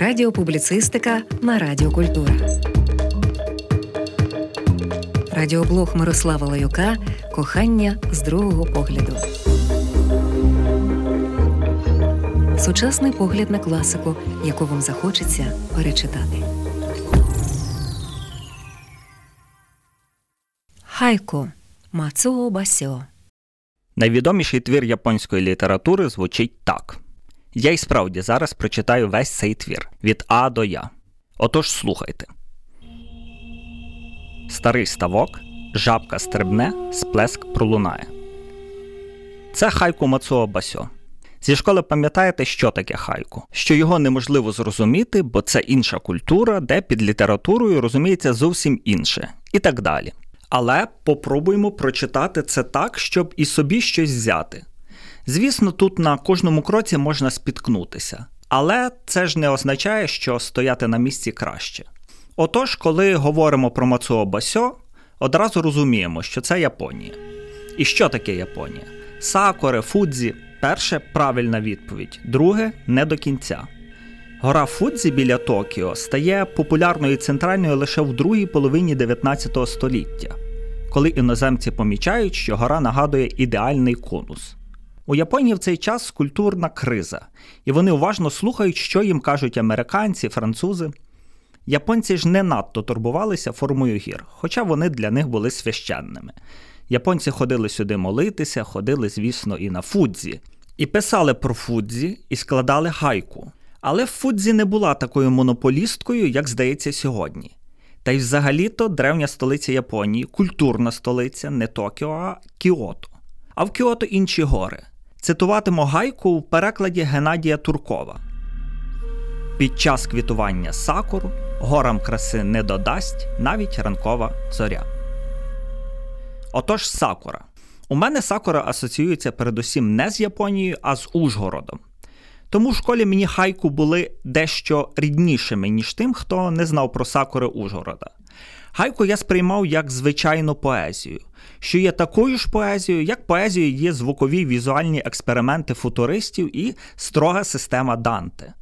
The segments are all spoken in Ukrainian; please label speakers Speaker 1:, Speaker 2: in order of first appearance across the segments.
Speaker 1: Радіопубліцистика на Радіо Культура. Радіоблог Мирослава Лаюка Кохання з другого погляду. Сучасний погляд на класику, яку вам захочеться перечитати. Хайко Мацуо Басьо
Speaker 2: Найвідоміший твір японської літератури звучить так. Я й справді зараз прочитаю весь цей твір від А до Я. Отож слухайте. Старий ставок, жабка стрибне, сплеск пролунає. Це хайку Мацуо Басьо. Зі школи пам'ятаєте, що таке хайку? Що його неможливо зрозуміти, бо це інша культура, де під літературою розуміється зовсім інше, і так далі. Але попробуємо прочитати це так, щоб і собі щось взяти. Звісно, тут на кожному кроці можна спіткнутися, але це ж не означає, що стояти на місці краще. Отож, коли говоримо про Мацуо Басьо, одразу розуміємо, що це Японія. І що таке Японія? Сакуре, Фудзі перше правильна відповідь, друге не до кінця. Гора Фудзі біля Токіо стає популярною центральною лише в другій половині 19 століття, коли іноземці помічають, що гора нагадує ідеальний конус. У Японії в цей час культурна криза, і вони уважно слухають, що їм кажуть американці, французи. Японці ж не надто турбувалися формою гір, хоча вони для них були священними. Японці ходили сюди молитися, ходили, звісно, і на Фудзі, і писали про Фудзі і складали гайку. Але Фудзі не була такою монополісткою, як здається сьогодні. Та й взагалі-то древня столиця Японії, культурна столиця, не Токіо, а Кіото. А в Кіото інші гори. Цитуватиму гайку у перекладі Геннадія Туркова. Під час квітування сакуру горам краси не додасть навіть ранкова зоря. Отож, сакура. У мене сакура асоціюється передусім не з Японією, а з Ужгородом. Тому в школі мені хайку були дещо ріднішими, ніж тим, хто не знав про сакури Ужгорода. Хайку я сприймав як звичайну поезію, що є такою ж поезією, як поезією є звукові візуальні експерименти футуристів і строга система Данте.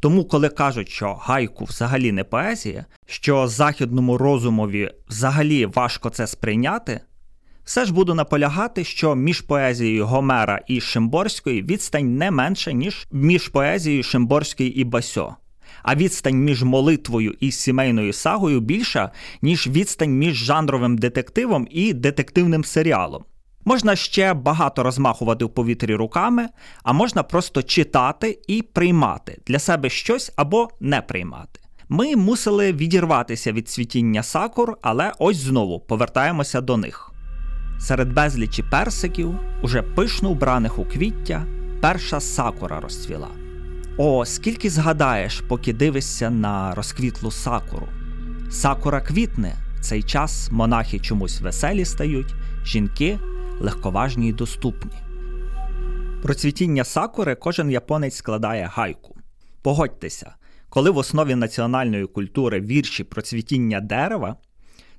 Speaker 2: Тому, коли кажуть, що гайку взагалі не поезія, що західному розумові взагалі важко це сприйняти, все ж буду наполягати, що між поезією Гомера і Шимборської відстань не менша, ніж між поезією Шимборської і Басьо. А відстань між молитвою і сімейною сагою більша, ніж відстань між жанровим детективом і детективним серіалом. Можна ще багато розмахувати в повітрі руками, а можна просто читати і приймати для себе щось або не приймати. Ми мусили відірватися від світіння сакур, але ось знову повертаємося до них. Серед безлічі персиків, уже пишно вбраних у квіття, перша сакура розцвіла. О, скільки згадаєш, поки дивишся на розквітлу сакуру. Сакура квітне, в цей час монахи чомусь веселі стають, жінки легковажні й доступні. Про цвітіння сакури кожен японець складає гайку. Погодьтеся, коли в основі національної культури вірші про цвітіння дерева,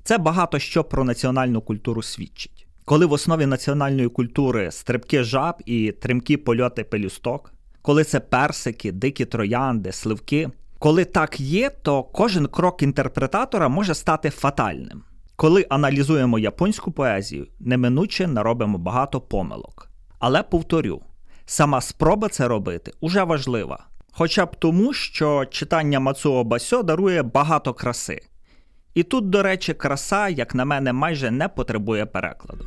Speaker 2: це багато що про національну культуру свідчить. Коли в основі національної культури стрибки жаб і тримкі польоти пелюсток, коли це персики, дикі троянди, сливки. Коли так є, то кожен крок інтерпретатора може стати фатальним. Коли аналізуємо японську поезію, неминуче наробимо багато помилок. Але повторю, сама спроба це робити уже важлива. Хоча б тому, що читання Мацуо Басьо дарує багато краси. І тут, до речі, краса, як на мене, майже не потребує перекладу.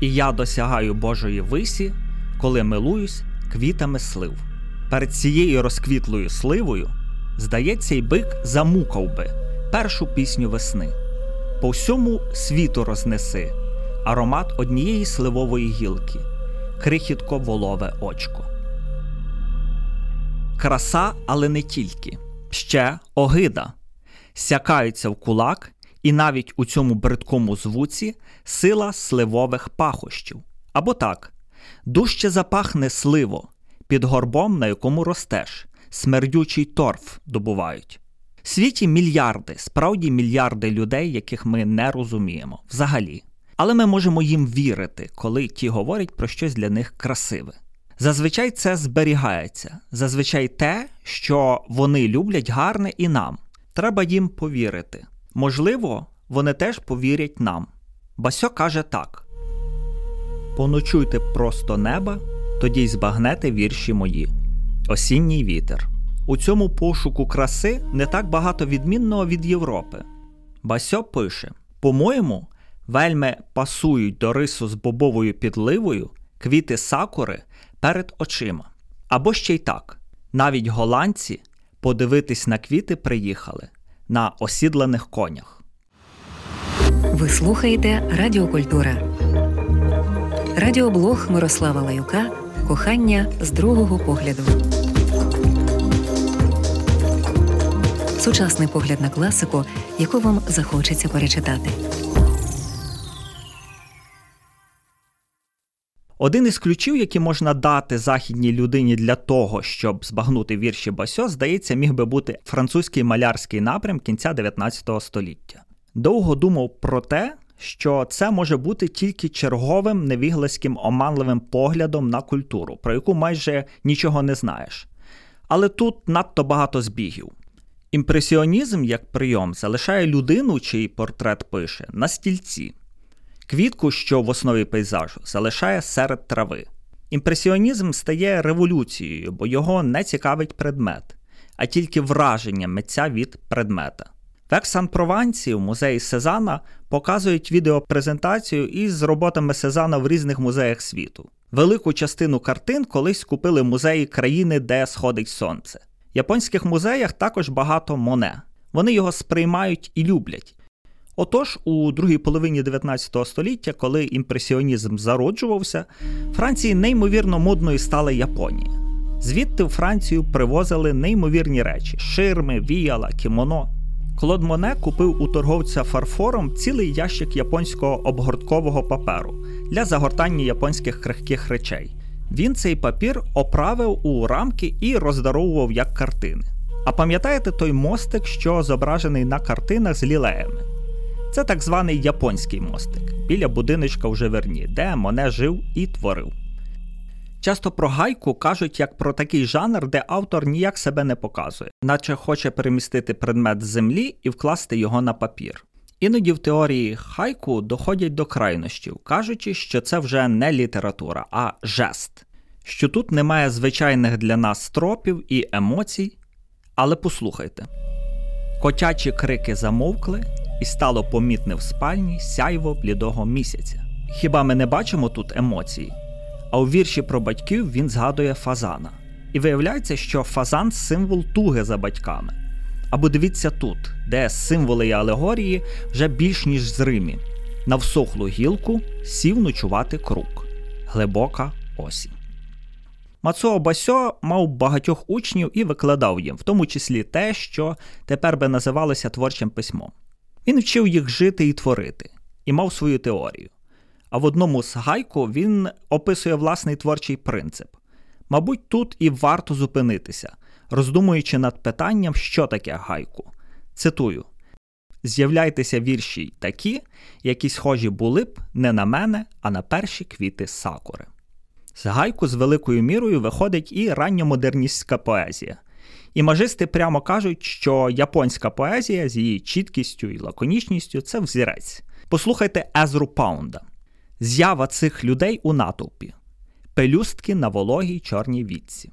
Speaker 2: І я досягаю Божої висі, коли милуюсь квітами слив. Перед цією розквітлою сливою, здається, й бик замукав би першу пісню весни. По всьому світу рознеси аромат однієї сливової гілки, крихітко волове очко. Краса, але не тільки. Ще огида. Сякаються в кулак і навіть у цьому бридкому звуці сила сливових пахощів. Або так, дужче запахне сливо під горбом, на якому ростеш, смердючий торф добувають. В світі мільярди, справді мільярди людей, яких ми не розуміємо взагалі. Але ми можемо їм вірити, коли ті говорять про щось для них красиве. Зазвичай це зберігається, зазвичай те, що вони люблять гарне і нам. Треба їм повірити. Можливо, вони теж повірять нам. Басьо каже так: Поночуйте просто неба, тоді й збагнете вірші мої. Осінній вітер. У цьому пошуку краси не так багато відмінного від Європи. Басьо пише: По-моєму, вельми пасують до рису з бобовою підливою квіти сакури перед очима. Або ще й так: навіть голландці подивитись на квіти приїхали на осідланих конях.
Speaker 1: Ви слухаєте Радіокультура. Радіоблог Мирослава Лаюка Кохання з другого погляду. Сучасний погляд на класику, яку вам захочеться перечитати.
Speaker 2: Один із ключів, які можна дати західній людині для того, щоб збагнути вірші Басьо, здається, міг би бути французький малярський напрям кінця 19 століття. Довго думав про те, що це може бути тільки черговим невіглаським оманливим поглядом на культуру, про яку майже нічого не знаєш. Але тут надто багато збігів. Імпресіонізм як прийом залишає людину, чий портрет пише, на стільці. Квітку, що в основі пейзажу, залишає серед трави. Імпресіонізм стає революцією, бо його не цікавить предмет, а тільки враження митця від предмета. В Ексан-Провансі в музеї Сезана показують відеопрезентацію із роботами Сезана в різних музеях світу. Велику частину картин колись купили музеї країни, де сходить сонце. В японських музеях також багато моне. Вони його сприймають і люблять. Отож, у другій половині 19 століття, коли імпресіонізм зароджувався, Франції неймовірно модною стала Японія. Звідти в Францію привозили неймовірні речі: ширми, віяла, кімоно. Клод Моне купив у торговця фарфором цілий ящик японського обгорткового паперу для загортання японських крихких речей. Він цей папір оправив у рамки і роздаровував як картини. А пам'ятаєте той мостик, що зображений на картинах з лілеями? Це так званий японський мостик біля будиночка в Живерні, де Моне жив і творив. Часто про гайку кажуть як про такий жанр, де автор ніяк себе не показує, наче хоче перемістити предмет з землі і вкласти його на папір. Іноді в теорії хайку доходять до крайнощів, кажучи, що це вже не література, а жест, що тут немає звичайних для нас тропів і емоцій. Але послухайте: котячі крики замовкли, і стало помітне в спальні сяйво блідого місяця. Хіба ми не бачимо тут емоцій? А у вірші про батьків він згадує фазана. І виявляється, що фазан символ туги за батьками. Або дивіться тут, де символи і алегорії вже більш ніж зримі. На всохлу гілку сів ночувати круг. Глибока осінь. Мацуо Басьо мав багатьох учнів і викладав їм, в тому числі те, що тепер би називалося творчим письмом. Він вчив їх жити і творити, і мав свою теорію. А в одному з гайку він описує власний творчий принцип. Мабуть, тут і варто зупинитися, роздумуючи над питанням, що таке гайку. Цитую: З'являйтеся вірші й такі, які схожі були б не на мене, а на перші квіти сакури. З гайку з великою мірою виходить і ранньомодерністська поезія. Імажисти прямо кажуть, що японська поезія з її чіткістю і лаконічністю це взірець. Послухайте Езру Паунда. З'ява цих людей у натовпі, пелюстки на вологій чорній вітці.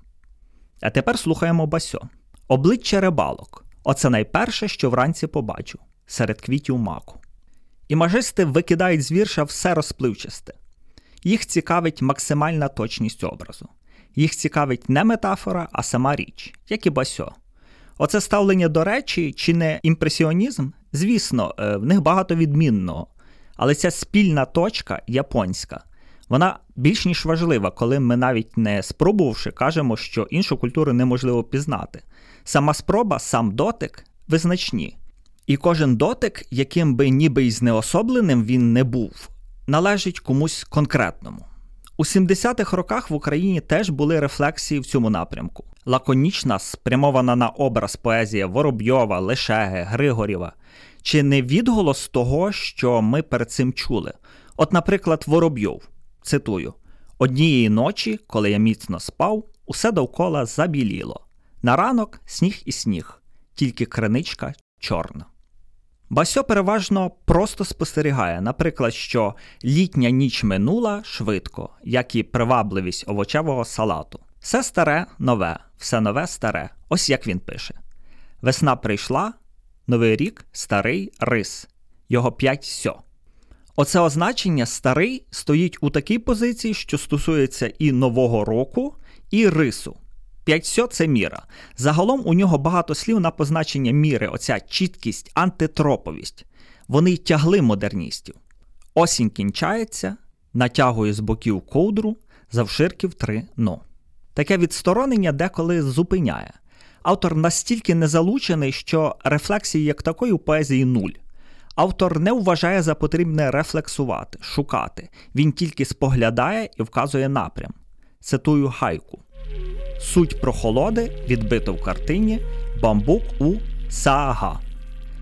Speaker 2: А тепер слухаємо басьо. Обличчя рибалок. Оце найперше, що вранці побачу, серед квітів маку. Імажисти викидають з вірша все розпливчасте. Їх цікавить максимальна точність образу. Їх цікавить не метафора, а сама річ, як і басьо. Оце ставлення до речі, чи не імпресіонізм? Звісно, в них багато відмінного. Але ця спільна точка японська, вона більш ніж важлива, коли ми навіть не спробувавши, кажемо, що іншу культуру неможливо пізнати. Сама спроба, сам дотик визначні. І кожен дотик, яким би ніби й знеособленим він не був, належить комусь конкретному. У 70-х роках в Україні теж були рефлексії в цьому напрямку. Лаконічна, спрямована на образ поезія Воробйова, Лишеги, Григорєва. Чи не відголос того, що ми перед цим чули? От, наприклад, Воробйов, цитую: однієї ночі, коли я міцно спав, усе довкола забіліло. На ранок сніг і сніг, тільки криничка чорна. Басьо переважно просто спостерігає, наприклад, що літня ніч минула швидко, як і привабливість овочевого салату. Все старе нове, все нове старе. Ось як він пише: Весна прийшла, новий рік, старий рис, його п'ять сьо. Оце означення старий стоїть у такій позиції, що стосується і нового року, і рису. П'ять сьо це міра. Загалом у нього багато слів на позначення міри, оця чіткість, антитроповість. Вони тягли модерністів. Осінь кінчається, натягує з боків ковдру, завширків три но. Таке відсторонення деколи зупиняє. Автор настільки незалучений, що рефлексії як такої у поезії нуль. Автор не вважає за потрібне рефлексувати, шукати. Він тільки споглядає і вказує напрям. Цитую хайку. Суть прохолоди відбито в картині Бамбук у Саага.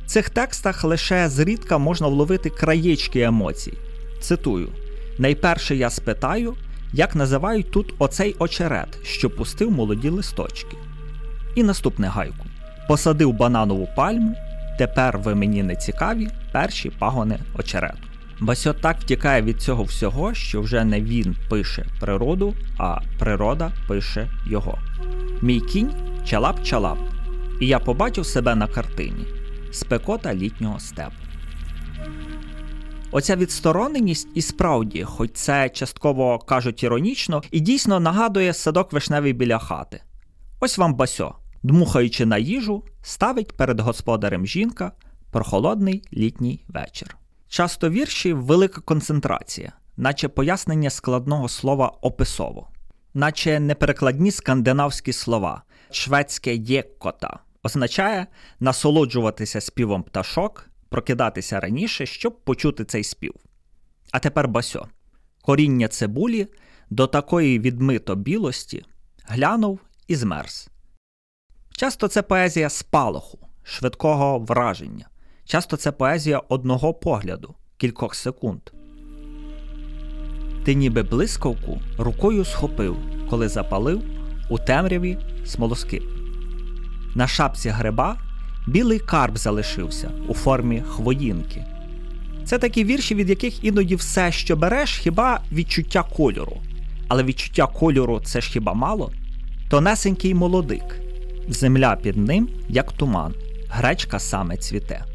Speaker 2: В цих текстах лише зрідка можна вловити краєчки емоцій. Цитую: Найперше я спитаю, як називають тут оцей очерет, що пустив молоді листочки. І наступне гайку: Посадив бананову пальму, тепер ви мені не цікаві перші пагони очерету. Басьо так втікає від цього всього, що вже не він пише природу, а природа пише його. Мій кінь чалап-чалап, і я побачив себе на картині спекота літнього степу. Оця відстороненість і справді, хоч це частково кажуть іронічно, і дійсно нагадує садок вишневий біля хати. Ось вам басьо, дмухаючи на їжу, ставить перед господарем жінка прохолодний літній вечір. Часто вірші велика концентрація, наче пояснення складного слова описово, наче неперекладні скандинавські слова, шведське єккота означає насолоджуватися співом пташок, прокидатися раніше, щоб почути цей спів. А тепер басьо. Коріння цибулі до такої відмито білості глянув і змерз. Часто це поезія спалаху, швидкого враження. Часто це поезія одного погляду, кількох секунд. Ти ніби блискавку рукою схопив, коли запалив у темряві смолоскип. На шапці гриба білий карп залишився у формі хвоїнки. Це такі вірші, від яких іноді все, що береш, хіба відчуття кольору. Але відчуття кольору це ж хіба мало? Тонесенький молодик. Земля під ним, як туман, гречка саме цвіте.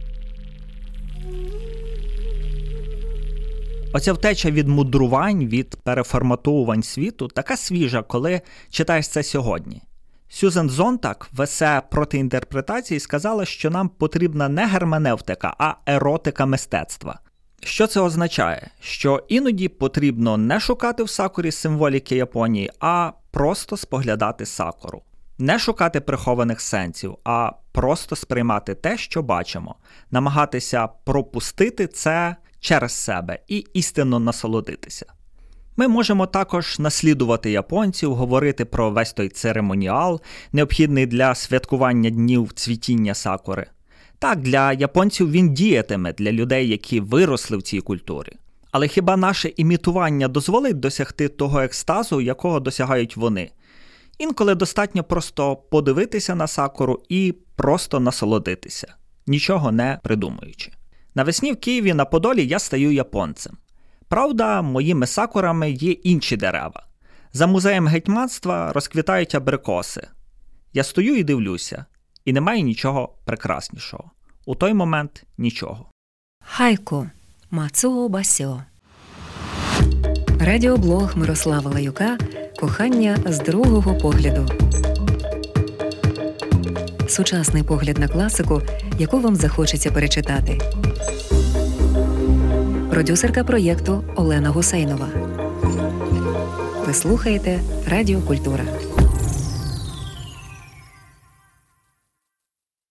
Speaker 2: Оця втеча від мудрувань, від переформатовувань світу така свіжа, коли читаєш це сьогодні. Сюзен Зонтак в есе проти інтерпретації сказала, що нам потрібна не герменевтика, а еротика мистецтва. Що це означає? Що іноді потрібно не шукати в сакурі символіки Японії, а просто споглядати сакуру. Не шукати прихованих сенсів, а просто сприймати те, що бачимо, намагатися пропустити це через себе і істинно насолодитися. Ми можемо також наслідувати японців, говорити про весь той церемоніал, необхідний для святкування днів цвітіння сакури. Так, для японців він діятиме для людей, які виросли в цій культурі. Але хіба наше імітування дозволить досягти того екстазу, якого досягають вони? Інколи достатньо просто подивитися на сакуру і просто насолодитися, нічого не придумуючи. Навесні в Києві на Подолі я стаю японцем. Правда, моїми сакурами є інші дерева. За музеєм гетьманства розквітають абрикоси. Я стою і дивлюся, і немає нічого прекраснішого. У той момент нічого.
Speaker 1: Хайку Мацуо Басьо. Радіоблог Мирослава Лаюка Кохання з другого погляду. Сучасний погляд на класику, яку вам захочеться перечитати. Продюсерка проєкту Олена Гусейнова. Ви слухаєте Радіо Культура.